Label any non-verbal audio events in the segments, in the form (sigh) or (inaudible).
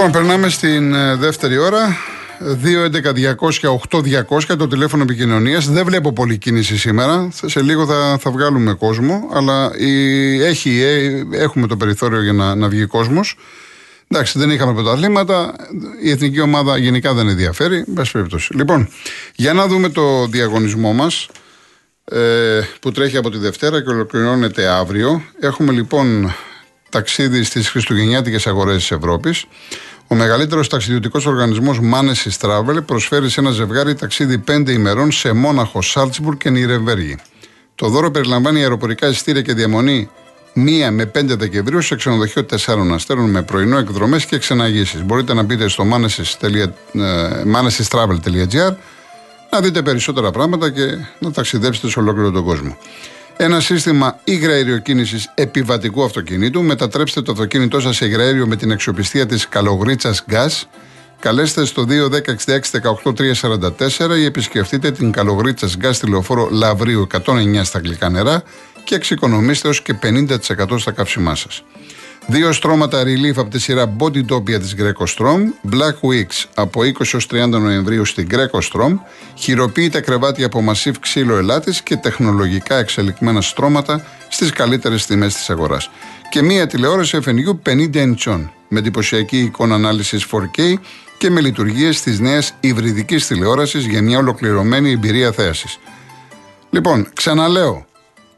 Λοιπόν, περνάμε στην ε, δεύτερη ώρα. 2.11.200.8.200 το τηλέφωνο επικοινωνίας. Δεν βλέπω πολλή κίνηση σήμερα. Σε λίγο θα, θα βγάλουμε κόσμο, αλλά η, έχει, ε, έχουμε το περιθώριο για να, να βγει κόσμος. Εντάξει, δεν είχαμε πρωταθλήματα. Η εθνική ομάδα γενικά δεν ενδιαφέρει. Μπας περίπτωση. Λοιπόν, για να δούμε το διαγωνισμό μας ε, που τρέχει από τη Δευτέρα και ολοκληρώνεται αύριο. Έχουμε λοιπόν ταξίδι στις Χριστουγεννιάτικες αγορές της Ευρώπης. Ο μεγαλύτερος ταξιδιωτικός οργανισμός Manesis Travel προσφέρει σε ένα ζευγάρι ταξίδι 5 ημερών σε Μόναχο, Σάλτσμπουργκ και Νιρεμβέργη. Το δώρο περιλαμβάνει αεροπορικά εισιτήρια και διαμονή 1 με 5 Δεκεμβρίου σε ξενοδοχείο 4 αστέρων με πρωινό εκδρομές και ξεναγήσεις. Μπορείτε να μπείτε στο manesis.travel.gr να δείτε περισσότερα πράγματα και να ταξιδέψετε σε ολόκληρο τον κόσμο. Ένα σύστημα υγραέριο κίνησης επιβατικού αυτοκινήτου. Μετατρέψτε το αυτοκίνητό σας σε υγραέριο με την αξιοπιστία της Καλογρίτσας Gas. Καλέστε στο 2-10-66-18-344 ή επισκεφτείτε την Καλογρίτσα Gas τηλεοφόρο Λαβρίου 109 στα γλυκά νερά και εξοικονομήστε έως και 50% στα καύσιμά σας. Δύο στρώματα relief από τη σειρά Body Topia της Greco Strom, Black Weeks από 20 30 Νοεμβρίου στην Greco Strom, χειροποίητα κρεβάτια από μασίβ ξύλο ελάτης και τεχνολογικά εξελιγμένα στρώματα στις καλύτερες τιμές της αγοράς. Και μία τηλεόραση FNU 50 inch με εντυπωσιακή εικόνα ανάλυσης 4K και με λειτουργίες της νέας υβριδικής τηλεόρασης για μια ολοκληρωμένη εμπειρία θέασης. Λοιπόν, ξαναλέω,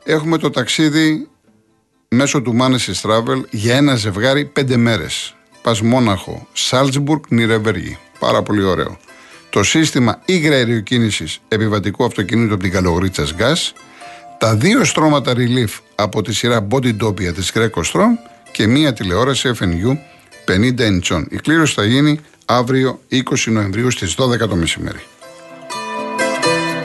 έχουμε το ταξίδι μέσω του Manesis Travel για ένα ζευγάρι πέντε μέρες. Πας Μόναχο, Σάλτσμπουργκ, Νιρεβέργη. Πάρα πολύ ωραίο. Το σύστημα υγραερίου κίνηση επιβατικού αυτοκινήτου από την Καλογρίτσα Gas. Τα δύο στρώματα relief από τη σειρά Body Topia της Greco Strom και μία τηλεόραση FNU 50 inch. Η κλήρωση θα γίνει αύριο 20 Νοεμβρίου στις 12 το μεσημέρι.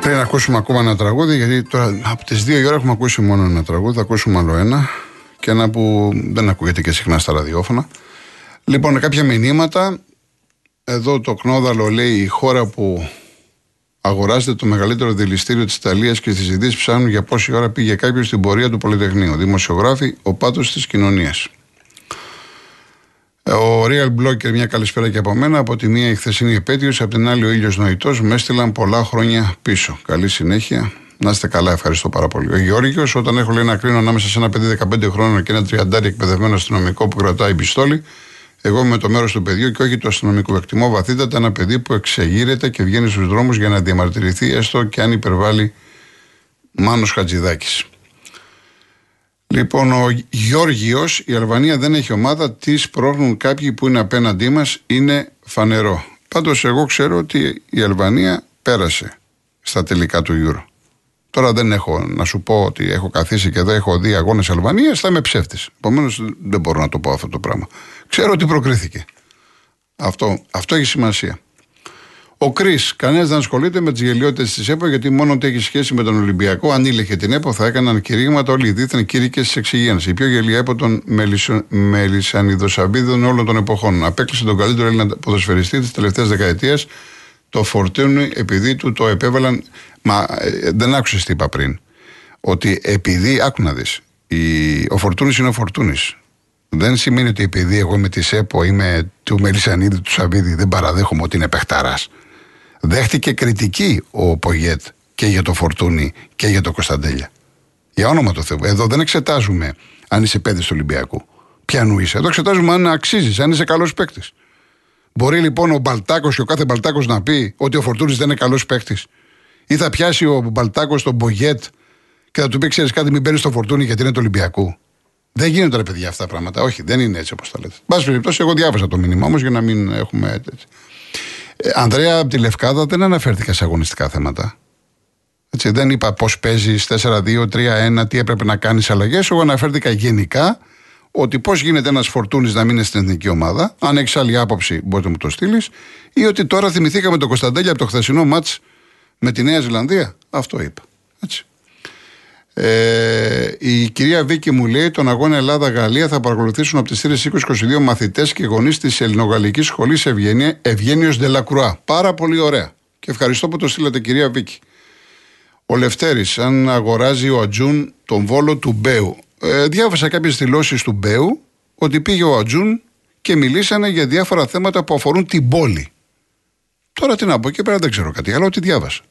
Πριν ακούσουμε ακόμα ένα τραγούδι, γιατί τώρα από τις δύο ώρα έχουμε ακούσει μόνο ένα τραγούδι, θα ακούσουμε άλλο ένα. Και ένα που δεν ακούγεται και συχνά στα ραδιόφωνα. Λοιπόν, κάποια μηνύματα. Εδώ το Κνόδαλο λέει η χώρα που αγοράζεται το μεγαλύτερο δηληστήριο της Ιταλίας και στις ειδήσεις ψάχνουν για πόση ώρα πήγε κάποιος στην πορεία του Πολυτεχνείου. Δημοσιογράφη, ο πάτος της κοινωνίας. Ο Real Blocker, μια καλησπέρα και από μένα. Από τη μία η χθεσινή επέτειος, από την άλλη ο ήλιος νοητός. Με έστειλαν πολλά χρόνια πίσω. Καλή συνέχεια. Να είστε καλά, ευχαριστώ πάρα πολύ. Ο Γεώργιος, όταν έχω λέει να κρίνω ανάμεσα σε ένα παιδί 15 χρόνων και ένα τριαντάρι εκπαιδευμένο αστυνομικό που κρατάει πιστόλι, εγώ με το μέρος του παιδιού και όχι του αστυνομικού. Εκτιμώ βαθύτατα ένα παιδί που εξεγείρεται και βγαίνει στους δρόμους για να διαμαρτυρηθεί, έστω και αν υπερβάλλει Μάνος Χατζηδάκης. Λοιπόν, ο Γιώργιος, η Αλβανία δεν έχει ομάδα, τις πρόχνουν κάποιοι που είναι απέναντί μας, είναι φανερό. Πάντως, εγώ ξέρω ότι η Αλβανία πέρασε στα τελικά του Euro. Τώρα δεν έχω να σου πω ότι έχω καθίσει και εδώ έχω δει αγώνες Αλβανίας, θα είμαι ψεύτης. Επομένως, δεν μπορώ να το πω αυτό το πράγμα. Ξέρω ότι προκρίθηκε. Αυτό, αυτό έχει σημασία. Ο Κρι, κανένας δεν ασχολείται με τις γελιότητες της ΕΠΟ, γιατί μόνο ότι έχει σχέση με τον Ολυμπιακό, αν ήλεγε την ΕΠΟ, θα έκαναν κηρύγματα όλοι οι δίθεν κήρυκες της εξυγίανση. Η πιο γελία ΕΠΟ των μελισανιδοσαμπίδων όλων των εποχών. Απέκλεισε τον καλύτερο Έλληνα ποδοσφαιριστή της τελευταίας δεκαετίας, το Φορτούνι, επειδή του το επέβαλαν. Μα ε, δεν άκουσες τι είπα πριν. Ότι επειδή, άκου να δεις, ο Φορτούνης είναι ο Φορτούνης. Δεν σημαίνει ότι επειδή εγώ είμαι τη ΕΠΟ, είμαι του Μελισανίδη, του Σαββίδη, δεν παραδέχομαι ότι είναι παιχταράς. Δέχτηκε κριτική ο Πογέτ και για το Φορτούνι και για το Κωνσταντέλια. Για όνομα του Θεού. Εδώ δεν εξετάζουμε αν είσαι παιδί του Ολυμπιακού. Πιανού είσαι. Εδώ εξετάζουμε αν αξίζεις, αν είσαι καλός παίκτης. Μπορεί λοιπόν ο Μπαλτάκος και ο κάθε Μπαλτάκος να πει ότι ο Φορτούνης δεν είναι καλός παίκτης. Ή θα πιάσει ο Μπαλτάκος τον Μπογέτ και θα του πει: Ξέρεις κάτι, μην παίρνεις το Φορτούνι γιατί είναι του Ολυμπιακού. Δεν γίνονται ρε παιδιά αυτά τα πράγματα. Όχι, δεν είναι έτσι όπως τα λέτε. Μπα περιπτώσει, εγώ διάβασα το μήνυμα όμως για να μην έχουμε έτσι. Ε, Ανδρέα, από τη Λευκάδα δεν αναφέρθηκα σε αγωνιστικά θέματα. Έτσι, δεν είπα πώς παίζεις 4-2-3-1, τι έπρεπε να κάνεις αλλαγές. Εγώ αναφέρθηκα γενικά ότι πώς γίνεται ένας φορτούνης να μην είναι στην εθνική ομάδα. Αν έχεις άλλη άποψη, μπορείτε να μου το στείλεις. Ή ότι τώρα θυμηθήκαμε τον Κωνσταντέλια από το χθεσινό μάτς με τη Νέα Ζηλανδία. Αυτό είπα. Έτσι. Ε, η κυρία Βίκη μου λέει: Τον αγώνα Ελλάδα-Γαλλία θα παρακολουθήσουν από τις 3 22 μαθητές και γονείς της Ελληνογαλλικής Σχολής Ευγένιος Ντελακρουά. Πάρα πολύ ωραία. Και ευχαριστώ που το στείλατε, κυρία Βίκη. Ο Λευτέρης, αν αγοράζει ο Ατζούν τον βόλο του Μπέου. Ε, διάβασα κάποιες δηλώσεις του Μπέου ότι πήγε ο Ατζούν και μιλήσανε για διάφορα θέματα που αφορούν την πόλη. Τώρα τι να πω, και πέρα δεν ξέρω κάτι άλλο, ότι διάβασα.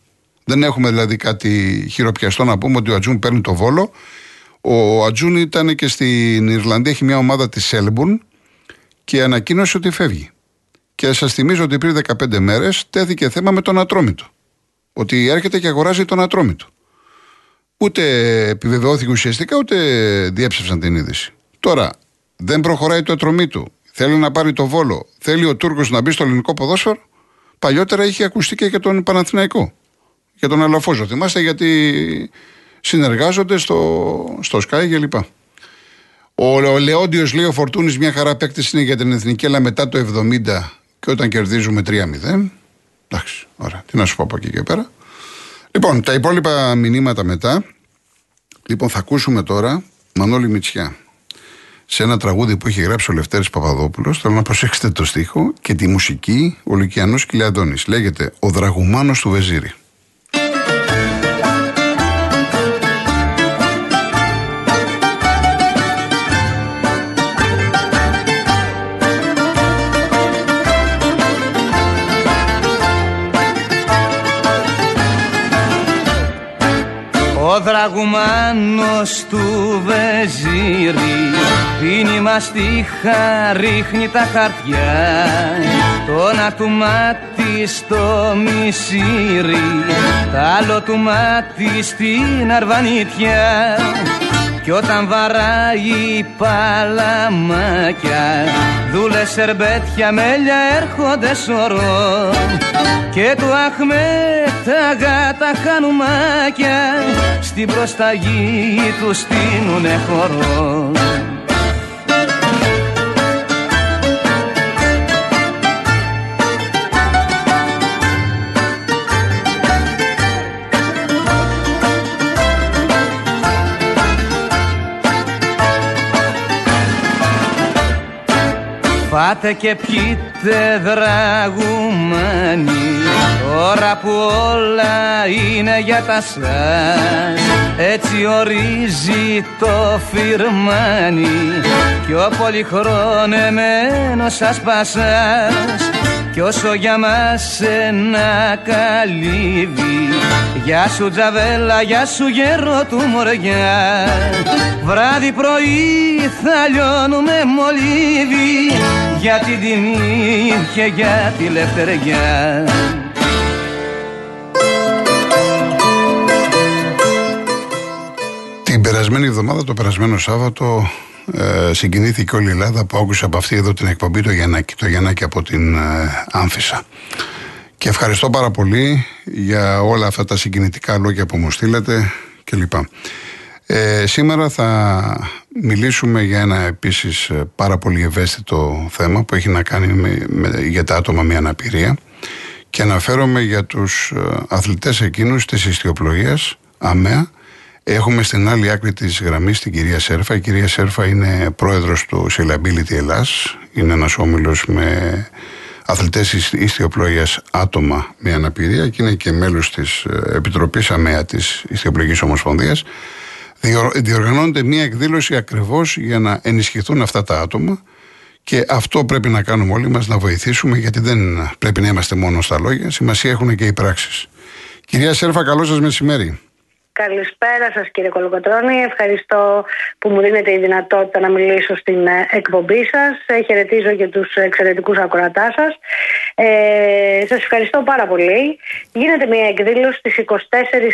Δεν έχουμε δηλαδή κάτι χειροπιαστό να πούμε ότι ο Ατζούν παίρνει το βόλο. Ο Ατζούν ήταν και στην Ιρλανδία, έχει μια ομάδα της Σέλμπουρν και ανακοίνωσε ότι φεύγει. Και σας θυμίζω ότι πριν 15 μέρες τέθηκε θέμα με τον Ατρόμητο. Ότι έρχεται και αγοράζει τον Ατρόμητο. Ούτε επιβεβαιώθηκε ουσιαστικά, ούτε διέψευσαν την είδηση. Τώρα, δεν προχωράει το Ατρομήτου. Θέλει να πάρει το βόλο. Θέλει ο Τούρκος να μπει στο ελληνικό ποδόσφαιρο. Παλιότερα είχε ακουστεί και για τον Παναθηναϊκό για τον Αλαφόζο. Θυμάστε γιατί συνεργάζονται στο, στο Sky και λοιπά. Ο, ο Λεόντιος λέει ο Φορτούνης μια χαρά παίκτης είναι για την εθνική, αλλά μετά το 70 και όταν κερδίζουμε 3-0. Εντάξει, ωραία. Τι να σου πω από εκεί και πέρα. Λοιπόν, τα υπόλοιπα μηνύματα μετά. Λοιπόν, θα ακούσουμε τώρα Μανώλη Μητσιά. Σε ένα τραγούδι που έχει γράψει ο Λευτέρης Παπαδόπουλος, θέλω να προσέξετε το στίχο και τη μουσική ο Λυκιανός Κυλιαντώνης. Λέγεται «Ο Δραγουμάνος του Βεζίρη». Ο δραγουμάνος του Βεζίρι πίνει μαστίχα, ρίχνει τα χαρτιά. Το να του μάτι στο μισήρι τ' άλλο του μάτι στην αρβανίτια κι όταν βαράει παλαμάκια Δούλε σερμπέτια μέλια έρχονται σωρό. Και του Αχμέ τα γάτα χανουμάκια Στην προσταγή τους στείνουνε χορό Πάτε και πιείτε δραγουμάνι Τώρα που όλα είναι για τα σας Έτσι ορίζει το φυρμάνι Κι ο πολυχρόνεμένος σας πασάς. Κι όσο για μας ένα καλύβι Γεια σου τζαβέλα, γεια σου γέρο του μωριά Βράδυ πρωί θα λιώνουμε μολύβι Για την τιμή και για τη λευτεριά Την περασμένη εβδομάδα, το περασμένο Σάββατο, ε, συγκινήθηκε όλη η Ελλάδα που άκουσε από αυτή εδώ την εκπομπή το Γιαννάκη, το Γιαννάκη από την ε, Άμφισα. Και ευχαριστώ πάρα πολύ για όλα αυτά τα συγκινητικά λόγια που μου στείλατε κλπ. Ε, σήμερα θα μιλήσουμε για ένα επίσης ε, πάρα πολύ ευαίσθητο θέμα που έχει να κάνει με, με, για τα άτομα με αναπηρία και αναφέρομαι για τους ε, αθλητές εκείνους της ιστιοπλογίας ΑΜΕΑ Έχουμε στην άλλη άκρη της γραμμής την κυρία Σέρφα. Η κυρία Σέρφα είναι πρόεδρος του Scalability Ελλάς. Είναι ένας όμιλος με αθλητές ιστιοπλόγιας άτομα με αναπηρία και είναι και μέλος της ε, Επιτροπής ΑΜΕΑ της Ιστιοπλογικής Ομοσπονδίας. Διοργανώνεται μια εκδήλωση ακριβώς για να ενισχυθούν αυτά τα άτομα και αυτό πρέπει να κάνουμε όλοι μας, να βοηθήσουμε γιατί δεν πρέπει να είμαστε μόνο στα λόγια, σημασία έχουν και οι πράξεις. Κυρία Σέρφα, καλό σας μεσημέρι. Καλησπέρα σας κύριε Κολοκοτρώνη. Ευχαριστώ που μου δίνετε η δυνατότητα να μιλήσω στην ε, εκπομπή σας. Ε, χαιρετίζω και τους εξαιρετικούς ακροατάς σας. Ε, σας ευχαριστώ πάρα πολύ. Γίνεται μια εκδήλωση στις 24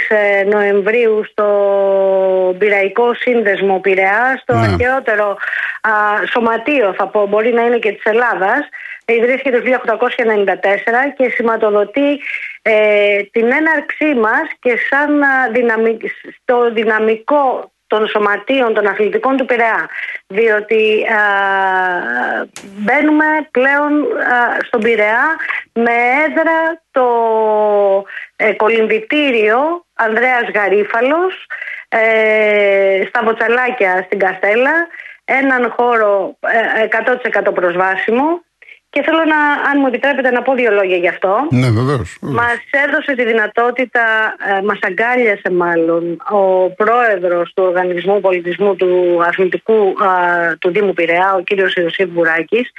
ε, Νοεμβρίου στο Πειραϊκό Σύνδεσμο Πειραιά, στο ναι. αρχαιότερο σωματείο θα πω, μπορεί να είναι και της Ελλάδας. Ιδρύθηκε το 1894 και σηματοδοτεί ε, την έναρξή μας και σαν δυναμικ, στο δυναμικό των σωματείων των αθλητικών του Πειραιά. Διότι α, μπαίνουμε πλέον α, στον Πειραιά με έδρα το ε, κολυμβητήριο Ανδρέας Γαρίφαλος ε, στα Βοτσαλάκια στην Καστέλα έναν χώρο 100% ε, προσβάσιμο και θέλω να, αν μου επιτρέπετε, να πω δύο λόγια γι' αυτό. Ναι, βεβαίως. Μας έδωσε τη δυνατότητα, ε, μας αγκάλιασε μάλλον, ο πρόεδρος του Οργανισμού Πολιτισμού του Αθλητικού του Δήμου Πειραιά, ο κύριος Ιωσήφ Μπουράκης.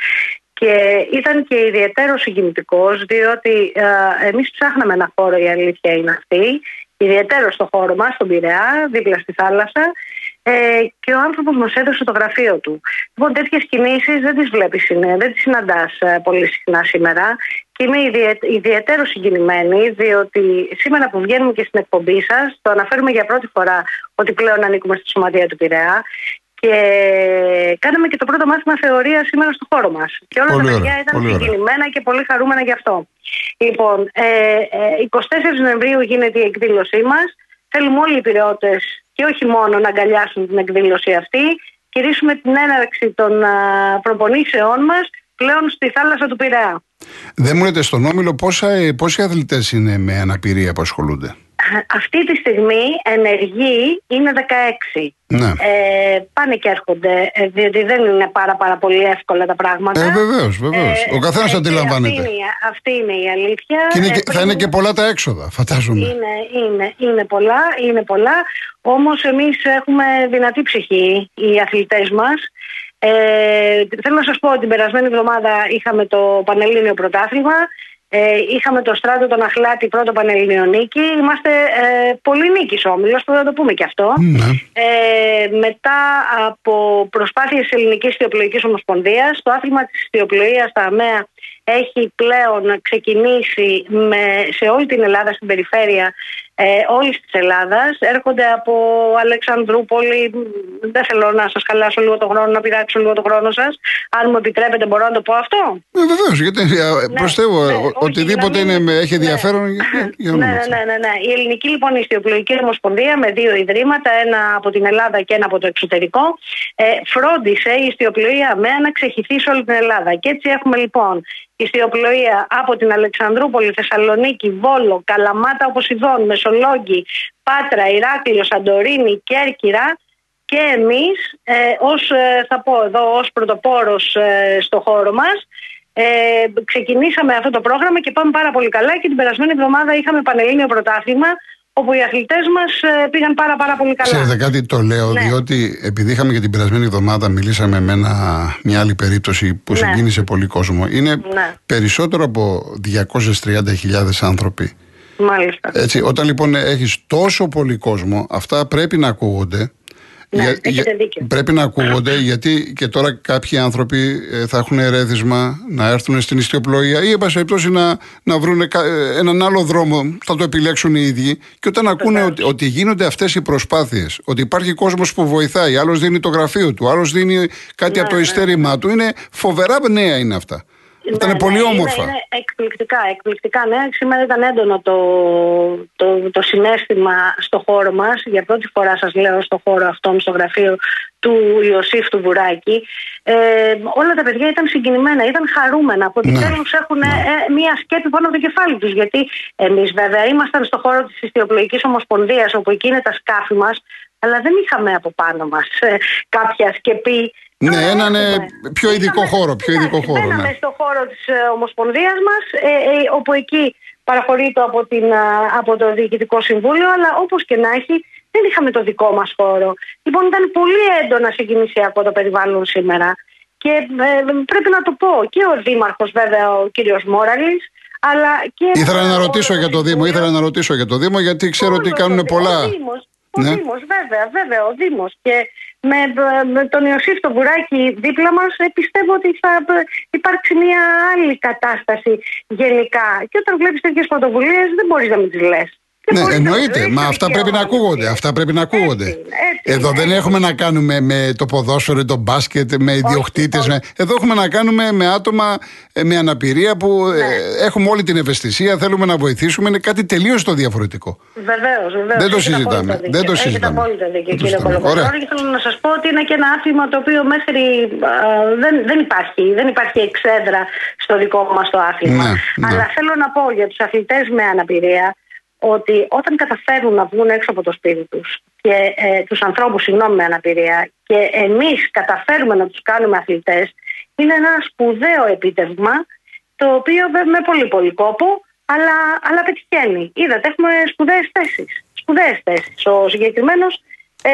Και ήταν και ιδιαίτερος συγκινητικός, διότι ε, εμείς ψάχναμε ένα χώρο, η αλήθεια είναι αυτή, ιδιαίτερος στο χώρο μας, στον Πειραιά, δίπλα στη θάλασσα ε, και ο άνθρωπος μας έδωσε το γραφείο του. Λοιπόν, τέτοιες κινήσεις δεν τις βλέπεις, δεν τις συναντάς ε, πολύ συχνά σήμερα. Και είμαι ιδιαίτερος συγκινημένη, διότι σήμερα που βγαίνουμε και στην εκπομπή σας, το αναφέρουμε για πρώτη φορά ότι πλέον ανήκουμε στη Σωματεία του Πειραιά. Και κάναμε και το πρώτο μάθημα θεωρίας σήμερα στο χώρο μας. Και όλα πολύ τα παιδιά ήταν συγκινημένα και πολύ χαρούμενα γι' αυτό. Λοιπόν, ε, ε, 24 Νοεμβρίου γίνεται η εκδήλωσή μας. Θέλουμε όλοι οι πυρεώτε και όχι μόνο να αγκαλιάσουν την εκδήλωση αυτή, κηρύσουμε την έναρξη των προπονήσεών μας πλέον στη θάλασσα του Πειραιά. Δεν μου λέτε στον Όμιλο πόσα, ε, πόσοι αθλητές είναι με αναπηρία που ασχολούνται; Αυτή τη στιγμή ενεργοί είναι 16. Ναι. Ε, πάνε και έρχονται, ε, διότι δεν είναι πάρα, πάρα πολύ εύκολα τα πράγματα. Ε, βεβαίως, βεβαίως. Ε, Ο καθένας ε, αντιλαμβάνεται. Αυτή είναι, αυτή είναι η αλήθεια. Και είναι, ε, θα είναι και πολλά τα έξοδα, φαντάζομαι. Είναι, είναι, είναι πολλά, είναι πολλά. Όμως εμείς έχουμε δυνατή ψυχή, οι αθλητές μας. Ε, θέλω να σας πω ότι την περασμένη εβδομάδα είχαμε το Πανελλήνιο Πρωτάθλημα. Ε, είχαμε το στράτο τον Αχλάτη πρώτο Πανελληνίο νίκη. Είμαστε ε, πολύ νίκης όμιλος, που θα το πούμε και αυτό. Ναι. Ε, μετά από προσπάθειες της Ελληνικής Θεοπλοϊκής Ομοσπονδίας, το άθλημα της θεοπλοείας στα ΑΜΕΑ έχει πλέον ξεκινήσει με, σε όλη την Ελλάδα, στην περιφέρεια ε, όλη της Ελλάδας. Έρχονται από Αλεξανδρούπολη. Δεν θέλω να σας χαλάσω λίγο το χρόνο, να πειράξω λίγο το χρόνο σας. Αν μου επιτρέπετε, μπορώ να το πω αυτό; Ε, Βεβαίως, γιατί ε, ναι, προστεύω ναι, οτιδήποτε είναι, με, έχει ναι. ενδιαφέρον. (laughs) Ναι, για, ναι, ναι, ναι, ναι, Η Ελληνική λοιπόν Ιστιοπλοϊκή Ομοσπονδία με δύο ιδρύματα, ένα από την Ελλάδα και ένα από το εξωτερικό, ε, φρόντισε η ιστιοπλοεία με να ξεχυθεί σε όλη την Ελλάδα. Και έτσι έχουμε λοιπόν ιστιοπλοεία από την Αλεξανδρούπολη, Θεσσαλονίκη, Βόλο, Καλαμάτα, Οποσειδών, Μεσολόγγι, Πάτρα, Ηράκλειο, Σαντορίνη, Κέρκυρα και εμείς ε, ως, ε, θα πω εδώ, ως πρωτοπόρος ε, στο χώρο μας ε, ξεκινήσαμε αυτό το πρόγραμμα και πάμε πάρα πολύ καλά και την περασμένη εβδομάδα είχαμε πανελλήνιο πρωτάθλημα όπου οι αθλητές μας ε, πήγαν πάρα, πάρα πολύ καλά. Ξέρετε κάτι, το λέω ναι. διότι επειδή είχαμε και την περασμένη εβδομάδα μιλήσαμε με ένα, μια άλλη περίπτωση που ναι. συγκίνησε πολύ κόσμο. Είναι ναι. περισσότερο από 230.000 άνθρωποι. Μάλιστα. Έτσι, όταν λοιπόν έχεις τόσο πολύ κόσμο, αυτά πρέπει να ακούγονται ναι, για, Πρέπει να ακούγονται γιατί και τώρα κάποιοι άνθρωποι ε, θα έχουν ερέθισμα να έρθουν στην ιστιοπλοεία ή εν να, να βρουν ε, έναν άλλο δρόμο, θα το επιλέξουν οι ίδιοι. Και όταν ακούνε ότι, ότι γίνονται αυτές οι προσπάθειες, ότι υπάρχει κόσμος που βοηθάει, άλλος δίνει το γραφείο του, άλλος δίνει κάτι ναι, από το ειστέρημά ναι. του, είναι φοβερά νέα είναι αυτά. Ήταν ναι, πολύ ναι, όμορφα. Είναι, είναι εκπληκτικά, εκπληκτικά. Ναι. Σήμερα ήταν έντονο το, το, το συνέστημα στο χώρο μας. Για πρώτη φορά σας λέω στο χώρο αυτό, στο γραφείο του Ιωσήφ του Βουράκη. Ε, όλα τα παιδιά ήταν συγκινημένα, ήταν χαρούμενα. Από ναι, έχουν ναι. ε, μία σκέπη πάνω από το κεφάλι τους. Γιατί εμείς βέβαια ήμασταν στο χώρο της Ιστιοπλοϊκής Ομοσπονδίας, όπου εκεί είναι τα σκάφη μας, αλλά δεν είχαμε από πάνω μας ε, κάποια σκεπή ναι, έναν πιο ειδικό χώρο. Πιο ειδικό χώρο μπαίναμε ναι. στο χώρο της ε, Ομοσπονδίας μας, ε, ε, όπου εκεί παραχωρείται από, την, από το Διοικητικό Συμβούλιο, αλλά όπως και να έχει, δεν είχαμε το δικό μας χώρο. Λοιπόν, ήταν πολύ έντονα συγκινησιακό το περιβάλλον σήμερα. Και πρέπει να το πω, και ο Δήμαρχος βέβαια, ο κύριος Μόραλης, αλλά και... Ήθελα να ρωτήσω για το Δήμο, ήθελα να ρωτήσω για το Δήμο, γιατί ξέρω ότι κάνουν πολλά... Ο Δήμος, ο ναι. Δήμος, βέβαια, βέβαια, ο Δήμος. Και με, με τον Ιωσήφ τον Μπουράκη δίπλα μας ε, πιστεύω ότι θα υπάρξει μια άλλη κατάσταση γενικά. Και όταν βλέπεις τέτοιες πρωτοβουλίες δεν μπορείς να μην τις λες. Ναι, εννοείται. Μα αυτά πρέπει να ακούγονται. Αυτά πρέπει να ακούγονται. Έτσι, Εδώ δεν έχουμε να κάνουμε με το ποδόσφαιρο, το μπάσκετ, με ιδιοκτήτες. Με... Εδώ έχουμε να κάνουμε με άτομα ε, με αναπηρία που ε, ναι. έχουμε όλη την ευαισθησία, θέλουμε να βοηθήσουμε. Είναι κάτι τελείως το διαφορετικό. Βεβαίως, βεβαίως. Δεν το συζητάμε. Δεν το συζητάμε. Έχετε απόλυτα δίκιο, κύριε Κολοκοτρόνη. Και θέλω να σας πω ότι είναι και ένα άθλημα το οποίο μέχρι. δεν, δεν, υπάρχει, δεν υπάρχει εξέδρα στο δικό μας το άθλημα. Ναι, ναι. Αλλά θέλω να πω για τους αθλητές με αναπηρία ότι όταν καταφέρουν να βγουν έξω από το σπίτι τους και ε, τους ανθρώπους συγγνώμη με αναπηρία και εμείς καταφέρουμε να τους κάνουμε αθλητές είναι ένα σπουδαίο επίτευγμα το οποίο με πολύ πολύ κόπο αλλά, αλλά πετυχαίνει. Είδατε έχουμε σπουδαίες θέσεις. Σπουδαίες θέσεις. Ο συγκεκριμένος ε,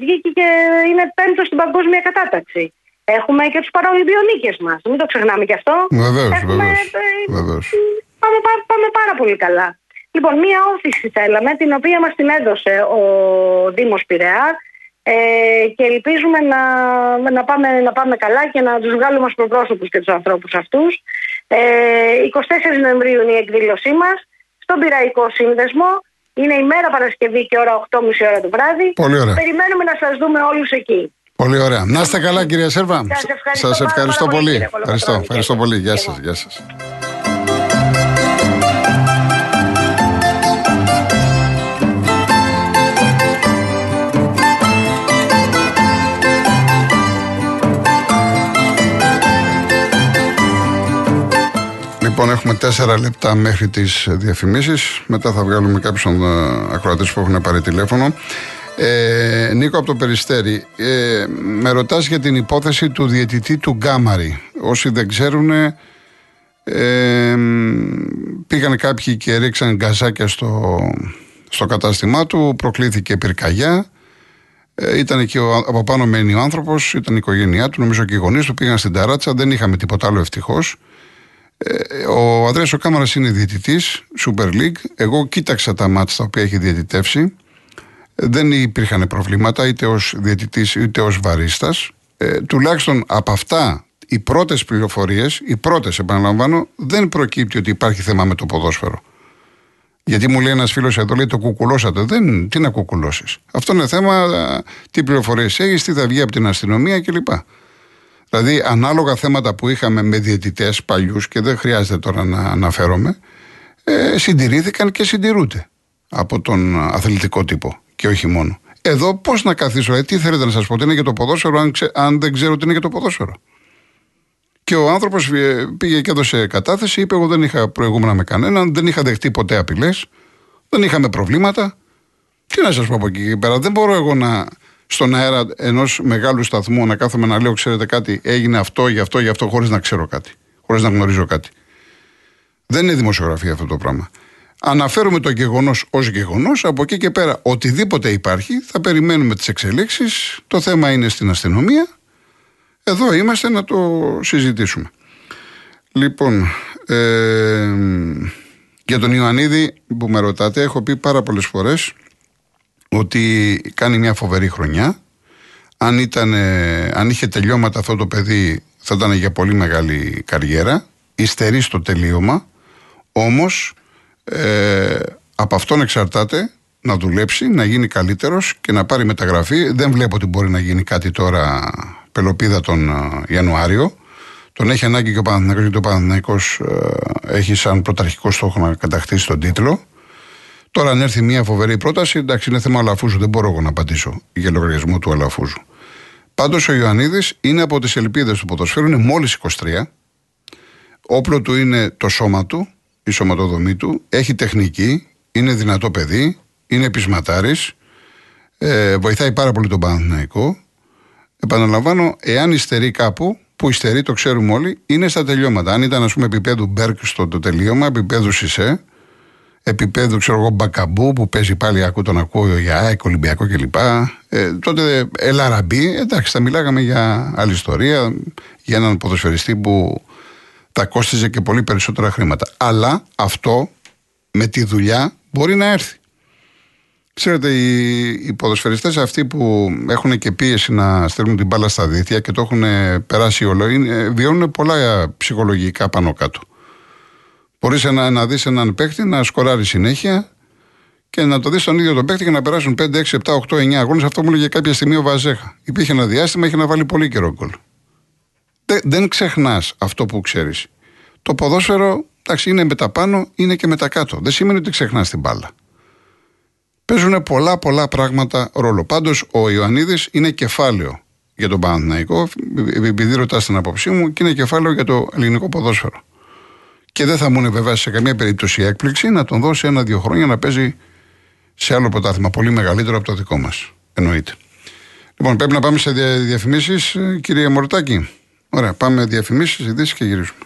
βγήκε και είναι πέμπτος στην παγκόσμια κατάταξη. Έχουμε και τους παραολυμπιονίκες μας. Μην το ξεχνάμε και αυτό. Βεβαίως, βεβαίως. Ε, πάμε, πάμε πάρα πολύ καλά. Λοιπόν, μία όθηση θέλαμε, την οποία μας την έδωσε ο Δήμος Πειραιά ε, και ελπίζουμε να, να, πάμε, να πάμε καλά και να τους βγάλουμε ως προπρόσωπους και τους ανθρώπους αυτούς. Ε, 24 Νοεμβρίου είναι η εκδήλωσή μας στον Πειραϊκό Σύνδεσμο. Είναι η μέρα Παρασκευή και ώρα 8.30 ώρα το βράδυ. Πολύ ωραία. Περιμένουμε να σας δούμε όλους εκεί. Πολύ ωραία. Να είστε καλά κυρία Σέρβα. Σας ευχαριστώ, σας ευχαριστώ πάρα, πολύ. πολύ. Ευχαριστώ, ευχαριστώ πολύ. Γεια σας. Γεια σας. Λοιπόν, έχουμε τέσσερα λεπτά μέχρι τις διαφημίσεις. Μετά θα βγάλουμε κάποιους ε, ακροατές που έχουν πάρει τηλέφωνο. Ε, Νίκο από το Περιστέρι, ε, με ρωτάς για την υπόθεση του διαιτητή του Γκάμαρη. Όσοι δεν ξέρουν, ε, πήγαν κάποιοι και ρίξαν γκαζάκια στο, στο κατάστημά του, προκλήθηκε πυρκαγιά. Ε, ήταν και ο, από πάνω μένει ο άνθρωπος, ήταν η οικογένειά του, νομίζω και οι γονείς του πήγαν στην ταράτσα, δεν είχαμε τίποτα άλλο ευτυχώς. Ε, ο Ανδρέας ο Κάμαρας είναι διαιτητής Super League. Εγώ κοίταξα τα μάτια τα οποία έχει διαιτητεύσει. Δεν υπήρχαν προβλήματα είτε ως διαιτητής είτε ως βαρίστας. Ε, τουλάχιστον από αυτά οι πρώτες πληροφορίες, οι πρώτες επαναλαμβάνω, δεν προκύπτει ότι υπάρχει θέμα με το ποδόσφαιρο. Γιατί μου λέει ένας φίλος εδώ, λέει το κουκουλώσατε. Δεν, τι να κουκουλώσεις. Αυτό είναι θέμα τι πληροφορίες έχεις, τι θα βγει από την αστυνομία κλπ. Δηλαδή, ανάλογα θέματα που είχαμε με διαιτητές παλιούς και δεν χρειάζεται τώρα να αναφέρομαι, ε, συντηρήθηκαν και συντηρούνται από τον αθλητικό τύπο και όχι μόνο. Εδώ πώς να καθίσω, ε, τι θέλετε να σας πω, ότι είναι για το ποδόσφαιρο, αν, ξε, αν δεν ξέρω τι είναι για το ποδόσφαιρο. Και ο άνθρωπος ε, πήγε και έδωσε κατάθεση, είπε: Εγώ δεν είχα προηγούμενα με κανέναν, δεν είχα δεχτεί ποτέ απειλές, δεν είχαμε προβλήματα. Τι να σας πω από εκεί και πέρα, δεν μπορώ εγώ να στον αέρα ενός μεγάλου σταθμού να κάθομαι να λέω: Ξέρετε κάτι, έγινε αυτό, γι' αυτό, γι' αυτό, χωρίς να ξέρω κάτι, χωρίς να γνωρίζω κάτι. Δεν είναι δημοσιογραφία αυτό το πράγμα. Αναφέρουμε το γεγονός ως γεγονός. Από εκεί και πέρα, οτιδήποτε υπάρχει, θα περιμένουμε τις εξελίξεις. Το θέμα είναι στην αστυνομία. Εδώ είμαστε να το συζητήσουμε. Λοιπόν, ε, για τον Ιωαννίδη που με ρωτάτε, έχω πει πάρα πολλές φορές ότι κάνει μια φοβερή χρονιά. Αν, ήταν, αν είχε τελειώματα αυτό το παιδί θα ήταν για πολύ μεγάλη καριέρα. Ιστερεί στο τελείωμα. Όμως ε, από αυτόν εξαρτάται να δουλέψει, να γίνει καλύτερος και να πάρει μεταγραφή. Δεν βλέπω ότι μπορεί να γίνει κάτι τώρα πελοπίδα τον ε, Ιανουάριο. Τον έχει ανάγκη και ο Παναθηναϊκός γιατί ο Παναθηναϊκός ε, έχει σαν πρωταρχικό στόχο να κατακτήσει τον τίτλο. Τώρα, αν έρθει μια φοβερή πρόταση, εντάξει, είναι θέμα Αλαφούζου. Δεν μπορώ εγώ να απαντήσω για λογαριασμό του Αλαφούζου. Πάντως, ο Ιωαννίδης είναι από τις ελπίδες του ποδοσφαίρου, είναι μόλις 23. Όπλο του είναι το σώμα του, η σωματοδομή του. Έχει τεχνική, είναι δυνατό παιδί, είναι πεισματάρης. Ε, βοηθάει πάρα πολύ τον Παναθηναϊκό. Επαναλαμβάνω, εάν υστερεί κάπου, που υστερεί, το ξέρουμε όλοι, είναι στα τελειώματα. Αν ήταν, ας πούμε, επίπεδου Μπέρκ στο το τελείωμα, επίπεδου Σισε, επίπεδου, ξέρω εγώ, Μπακαμπού που παίζει πάλι, ακού τον ακούω για ΑΕΚ, Ολυμπιακό κλπ. Ε, τότε Ελαραμπή, εντάξει, θα μιλάγαμε για άλλη ιστορία, για έναν ποδοσφαιριστή που θα κόστιζε και πολύ περισσότερα χρήματα. Αλλά αυτό με τη δουλειά μπορεί να έρθει. Ξέρετε, οι, οι ποδοσφαιριστές αυτοί που έχουν και πίεση να στέλνουν την μπάλα στα δίθια και το έχουν περάσει όλο, βιώνουν πολλά ψυχολογικά πάνω κάτω. Μπορεί να, να δει έναν παίκτη να σκοράρει συνέχεια και να το δει τον ίδιο τον παίκτη και να περάσουν 5, 6, 7, 8, 9 αγώνε. Αυτό μου έλεγε κάποια στιγμή ο Βαζέχα. Υπήρχε ένα διάστημα, είχε να βάλει πολύ καιρό γκολ. Δεν, δεν ξεχνά αυτό που ξέρει. Το ποδόσφαιρο, εντάξει, είναι με τα πάνω, είναι και με τα κάτω. Δεν σημαίνει ότι ξεχνά την μπάλα. Παίζουν πολλά πολλά πράγματα ρόλο. Πάντω ο Ιωαννίδη είναι κεφάλαιο για τον Παναθηναϊκό, επειδή ρωτά την απόψή μου, και είναι κεφάλαιο για το ελληνικό ποδόσφαιρο. Και δεν θα μου είναι βέβαια σε καμία περίπτωση έκπληξη να τον δώσει ένα-δύο χρόνια να παίζει σε άλλο πρωτάθλημα πολύ μεγαλύτερο από το δικό μας. Εννοείται. Λοιπόν, πρέπει να πάμε σε διαφημίσεις, κύριε Μορτάκη. Ωραία, πάμε διαφημίσεις, ειδήσεις και γυρίζουμε.